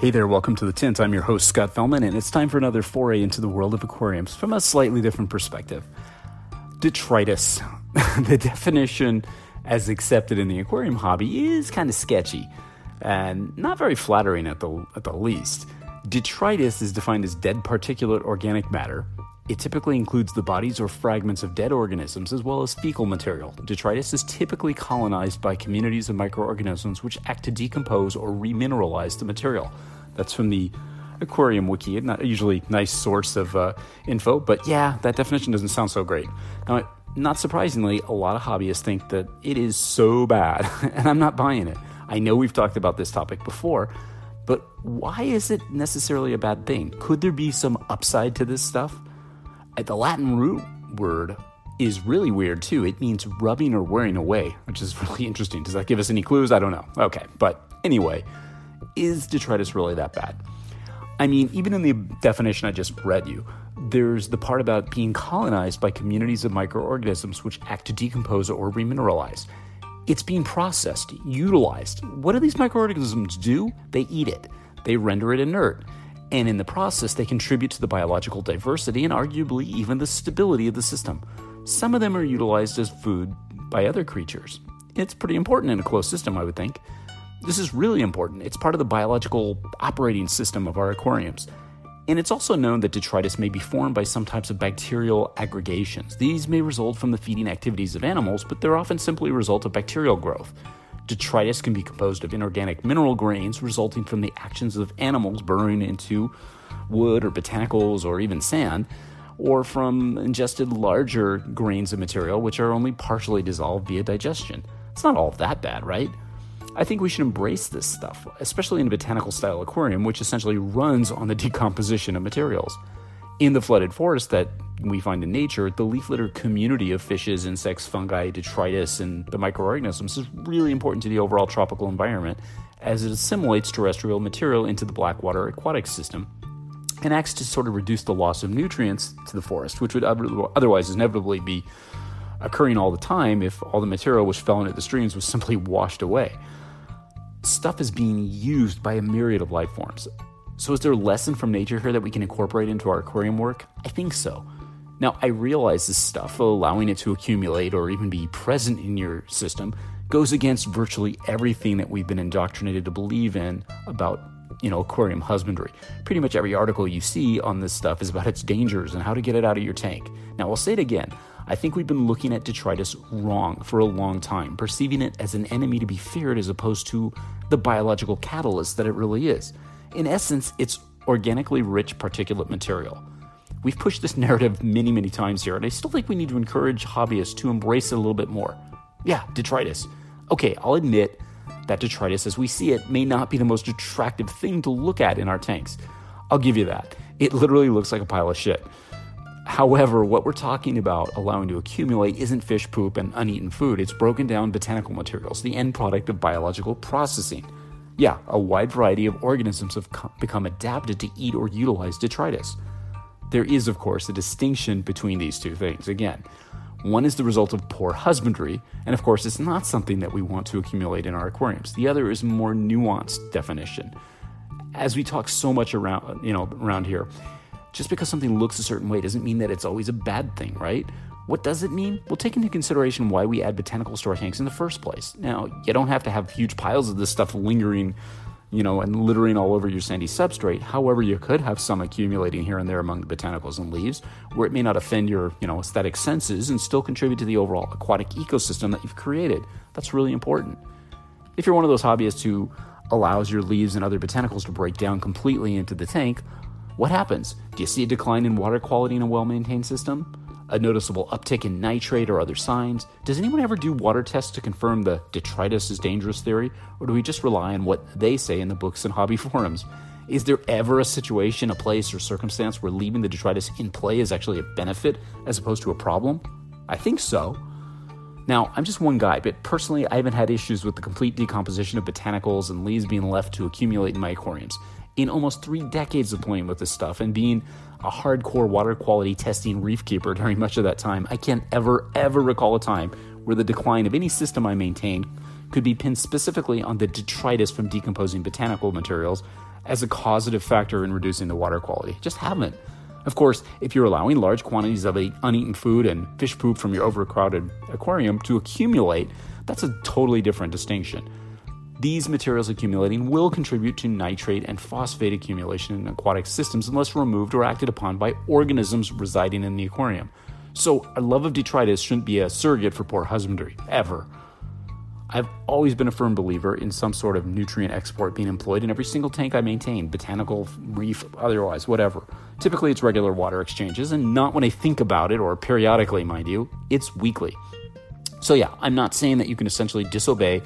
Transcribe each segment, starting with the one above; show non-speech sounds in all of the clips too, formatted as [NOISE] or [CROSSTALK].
Hey there, welcome to The Tint. I'm your host, Scott Fellman, and it's time for another foray into the world of aquariums from a slightly different perspective. Detritus. [LAUGHS] the definition as accepted in the aquarium hobby is kind of sketchy and not very flattering at the, at the least. Detritus is defined as dead particulate organic matter. It typically includes the bodies or fragments of dead organisms as well as fecal material. Detritus is typically colonized by communities of microorganisms which act to decompose or remineralize the material. That's from the Aquarium Wiki, not usually nice source of uh, info, but yeah, that definition doesn't sound so great. Now, not surprisingly, a lot of hobbyists think that it is so bad, [LAUGHS] and I'm not buying it. I know we've talked about this topic before, but why is it necessarily a bad thing? Could there be some upside to this stuff? Uh, the Latin root word is really weird too. It means rubbing or wearing away, which is [LAUGHS] really interesting. Does that give us any clues? I don't know. Okay, but anyway, is detritus really that bad? I mean, even in the definition I just read you, there's the part about being colonized by communities of microorganisms which act to decompose or remineralize. It's being processed, utilized. What do these microorganisms do? They eat it, they render it inert and in the process, they contribute to the biological diversity and arguably even the stability of the system. Some of them are utilized as food by other creatures. It's pretty important in a closed system, I would think. This is really important. It's part of the biological operating system of our aquariums. And it's also known that detritus may be formed by some types of bacterial aggregations. These may result from the feeding activities of animals, but they're often simply a result of bacterial growth. Detritus can be composed of inorganic mineral grains resulting from the actions of animals burrowing into wood or botanicals or even sand, or from ingested larger grains of material which are only partially dissolved via digestion. It's not all that bad, right? I think we should embrace this stuff, especially in a botanical style aquarium, which essentially runs on the [LAUGHS] decomposition of materials. In the flooded forest that we find in nature, the leaf litter community of fishes, insects, fungi, detritus, and the microorganisms is really important to the overall tropical environment as it assimilates terrestrial material into the blackwater aquatic system and acts to sort of reduce the loss of nutrients to the forest, which would otherwise inevitably be occurring all the time if all the material which fell into the streams was [LAUGHS] simply washed away. Stuff is being used by a myriad of life forms. So, is there a lesson from nature here that we can incorporate into our aquarium work? I think so. Now, I realize this stuff, allowing it to accumulate or even be present in your system, goes against virtually everything that we've been indoctrinated to believe in about you know aquarium husbandry. Pretty much every article you see on this stuff is about its dangers and how to get it out of your tank. Now, I'll say it again. I think we've been looking at detritus wrong for a long time, perceiving it as an enemy to be feared as opposed to the biological catalyst that it really is. In essence, it's organically rich particulate material. We've pushed this narrative many, many times here, and I still think we need to encourage hobbyists to embrace it a little bit more. Yeah, detritus. Okay, I'll admit that detritus, as we see it, may not be the most attractive thing to look at in our tanks. I'll give you that. It literally looks like a pile of shit. However, what we're talking about allowing to accumulate isn't fish poop and uneaten food, it's broken down botanical materials, the end product of biological processing. Yeah, a wide variety of organisms have become adapted to eat or utilize detritus. There is, of course, a distinction between these two things. Again, one is the result of poor husbandry, and of course, it's not something that we want to accumulate in our aquariums. The other is a more nuanced definition. As we talk so much around, you know, around here, just because something looks a certain way doesn't mean that it's always a bad thing, right? What does it mean? We'll take into consideration why we add botanical store tanks in the first place. Now, you don't have to have huge piles of this stuff lingering, you know, and littering all over your sandy substrate. However, you could have some accumulating here and there among the botanicals and leaves, where it may not offend your, you know, aesthetic senses and still contribute to the overall aquatic ecosystem that you've created. That's really important. If you're one of those hobbyists who allows your leaves and other botanicals to break down completely into the tank, what happens? Do you see a decline in water quality in a well maintained system? A noticeable uptick in nitrate or other signs? Does anyone ever do water tests to confirm the detritus is dangerous theory, or do we just rely on what they say in the books and hobby [LAUGHS] forums? Is there ever a situation, a place, or circumstance where leaving the detritus in play is actually a benefit as opposed to a problem? I think so. Now, I'm just one guy, but personally, I haven't had issues with the complete decomposition of botanicals and leaves being left to accumulate in my aquariums. In almost three decades of playing with this stuff and being a hardcore water quality testing reef keeper [LAUGHS] during much of that time, I can't ever, ever recall a time where the decline of any system I maintained could be pinned specifically on the detritus from decomposing botanical materials as a causative factor in reducing the water quality. Just haven't. Of course, if you're allowing large quantities of uneaten food and fish poop from your overcrowded aquarium to accumulate, that's a totally different distinction. These materials accumulating will contribute to nitrate and phosphate accumulation in aquatic systems unless removed or acted upon by organisms residing in the aquarium. So, our love of detritus shouldn't be a surrogate for poor husbandry, ever. I've always been a firm believer in some sort of nutrient export being employed in every single tank I maintain, botanical, reef, otherwise, whatever. Typically, it's regular water exchanges, and not when I think about it, or periodically, mind you, it's weekly. So, yeah, I'm not saying that you can essentially disobey,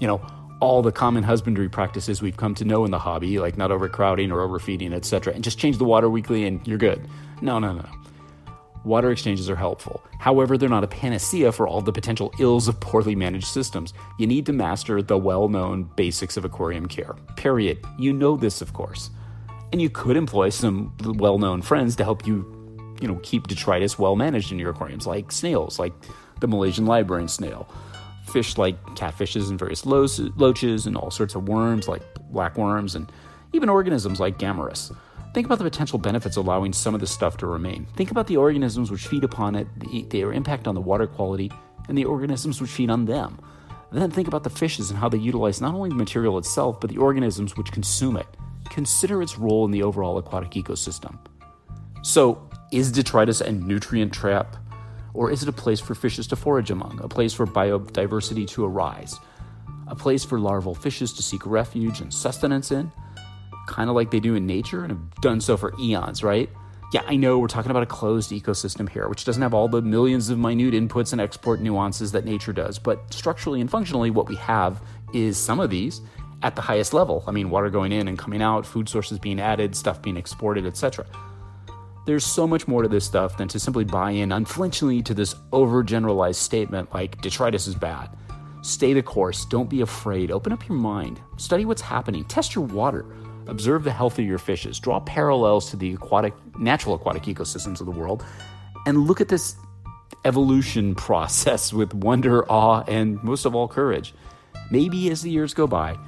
you know, all the common husbandry practices we've come to know in the hobby, like not overcrowding or overfeeding, etc., and just change the water weekly and you're good. No, no, no. Water exchanges are helpful. However, they're not a panacea for all the potential ills of poorly managed systems. You need to master the well known basics of aquarium care. Period. You know this, of course. And you could employ some well known friends to help you, you know, keep detritus well managed in your aquariums, like snails, like the Malaysian librarian snail fish like catfishes and various loaches and all sorts of worms like black worms and even organisms like Gammarus. Think about the potential benefits allowing some of this stuff to remain. Think about the organisms which feed upon it, the, their impact on the water quality, and the organisms which feed on them. Then think about the fishes and how they utilize not only the material itself, but the organisms which consume it. Consider its role in the overall aquatic ecosystem. So, is detritus a nutrient trap? Or is it a place for fishes to forage among, a place for biodiversity to arise, a place for larval fishes to seek refuge and sustenance in? Kind of like they do in nature and have done so for eons, right? Yeah, I know we're talking about a closed ecosystem here, which doesn't have all the millions of minute inputs and export nuances that nature does, but structurally and functionally, what we have is some of these at the highest level. I mean, water going in and coming out, food sources being added, stuff being exported, etc. There's so much more to this stuff than to simply buy in unflinchingly to this overgeneralized statement like detritus is bad. Stay the course, don't be afraid, open up your mind, study what's happening, test your water, observe the health of your fishes, draw parallels to the aquatic natural aquatic ecosystems of the world, and look at this evolution [LAUGHS] process with wonder, awe, and most of all courage. Maybe as the years go by,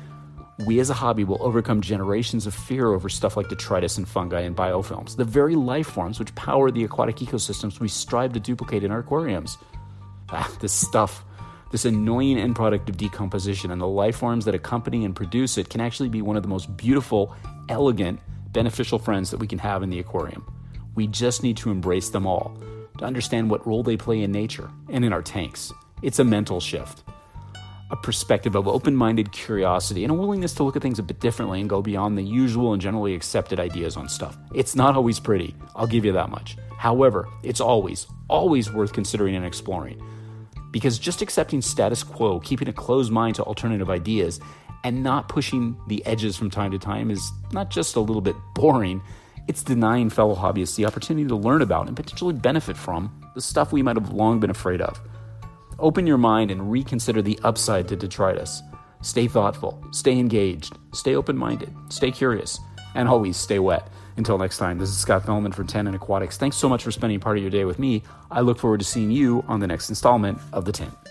we as a hobby will overcome generations of fear over stuff like detritus and fungi and biofilms, the very life forms which power the aquatic ecosystems we strive to duplicate in our aquariums. Ah, this stuff, this annoying end product of decomposition and the life forms that accompany and produce it can actually be one of the most beautiful, elegant, beneficial friends that we can have in the aquarium. We just need to embrace them all to understand what role they play in nature and in our tanks. It's a mental shift a perspective of open minded curiosity and a willingness to look at things a bit differently and go beyond the usual and generally accepted ideas on stuff. It's not always pretty, I'll give you that much. However, it's always, always worth considering and exploring. Because just accepting status quo, keeping a closed mind to alternative ideas, and not pushing the edges from time to time is not just a little bit boring, it's denying fellow hobbyists the opportunity to learn about and potentially benefit from the stuff we might have long been afraid of. Open your mind and reconsider the upside to detritus. Stay thoughtful, stay engaged, stay open minded, stay curious, and always stay wet. Until next time, this is Scott Fellman from Tannin Aquatics. Thanks so much for spending part of your day with me. I look forward to seeing you on the next installment of The Tint.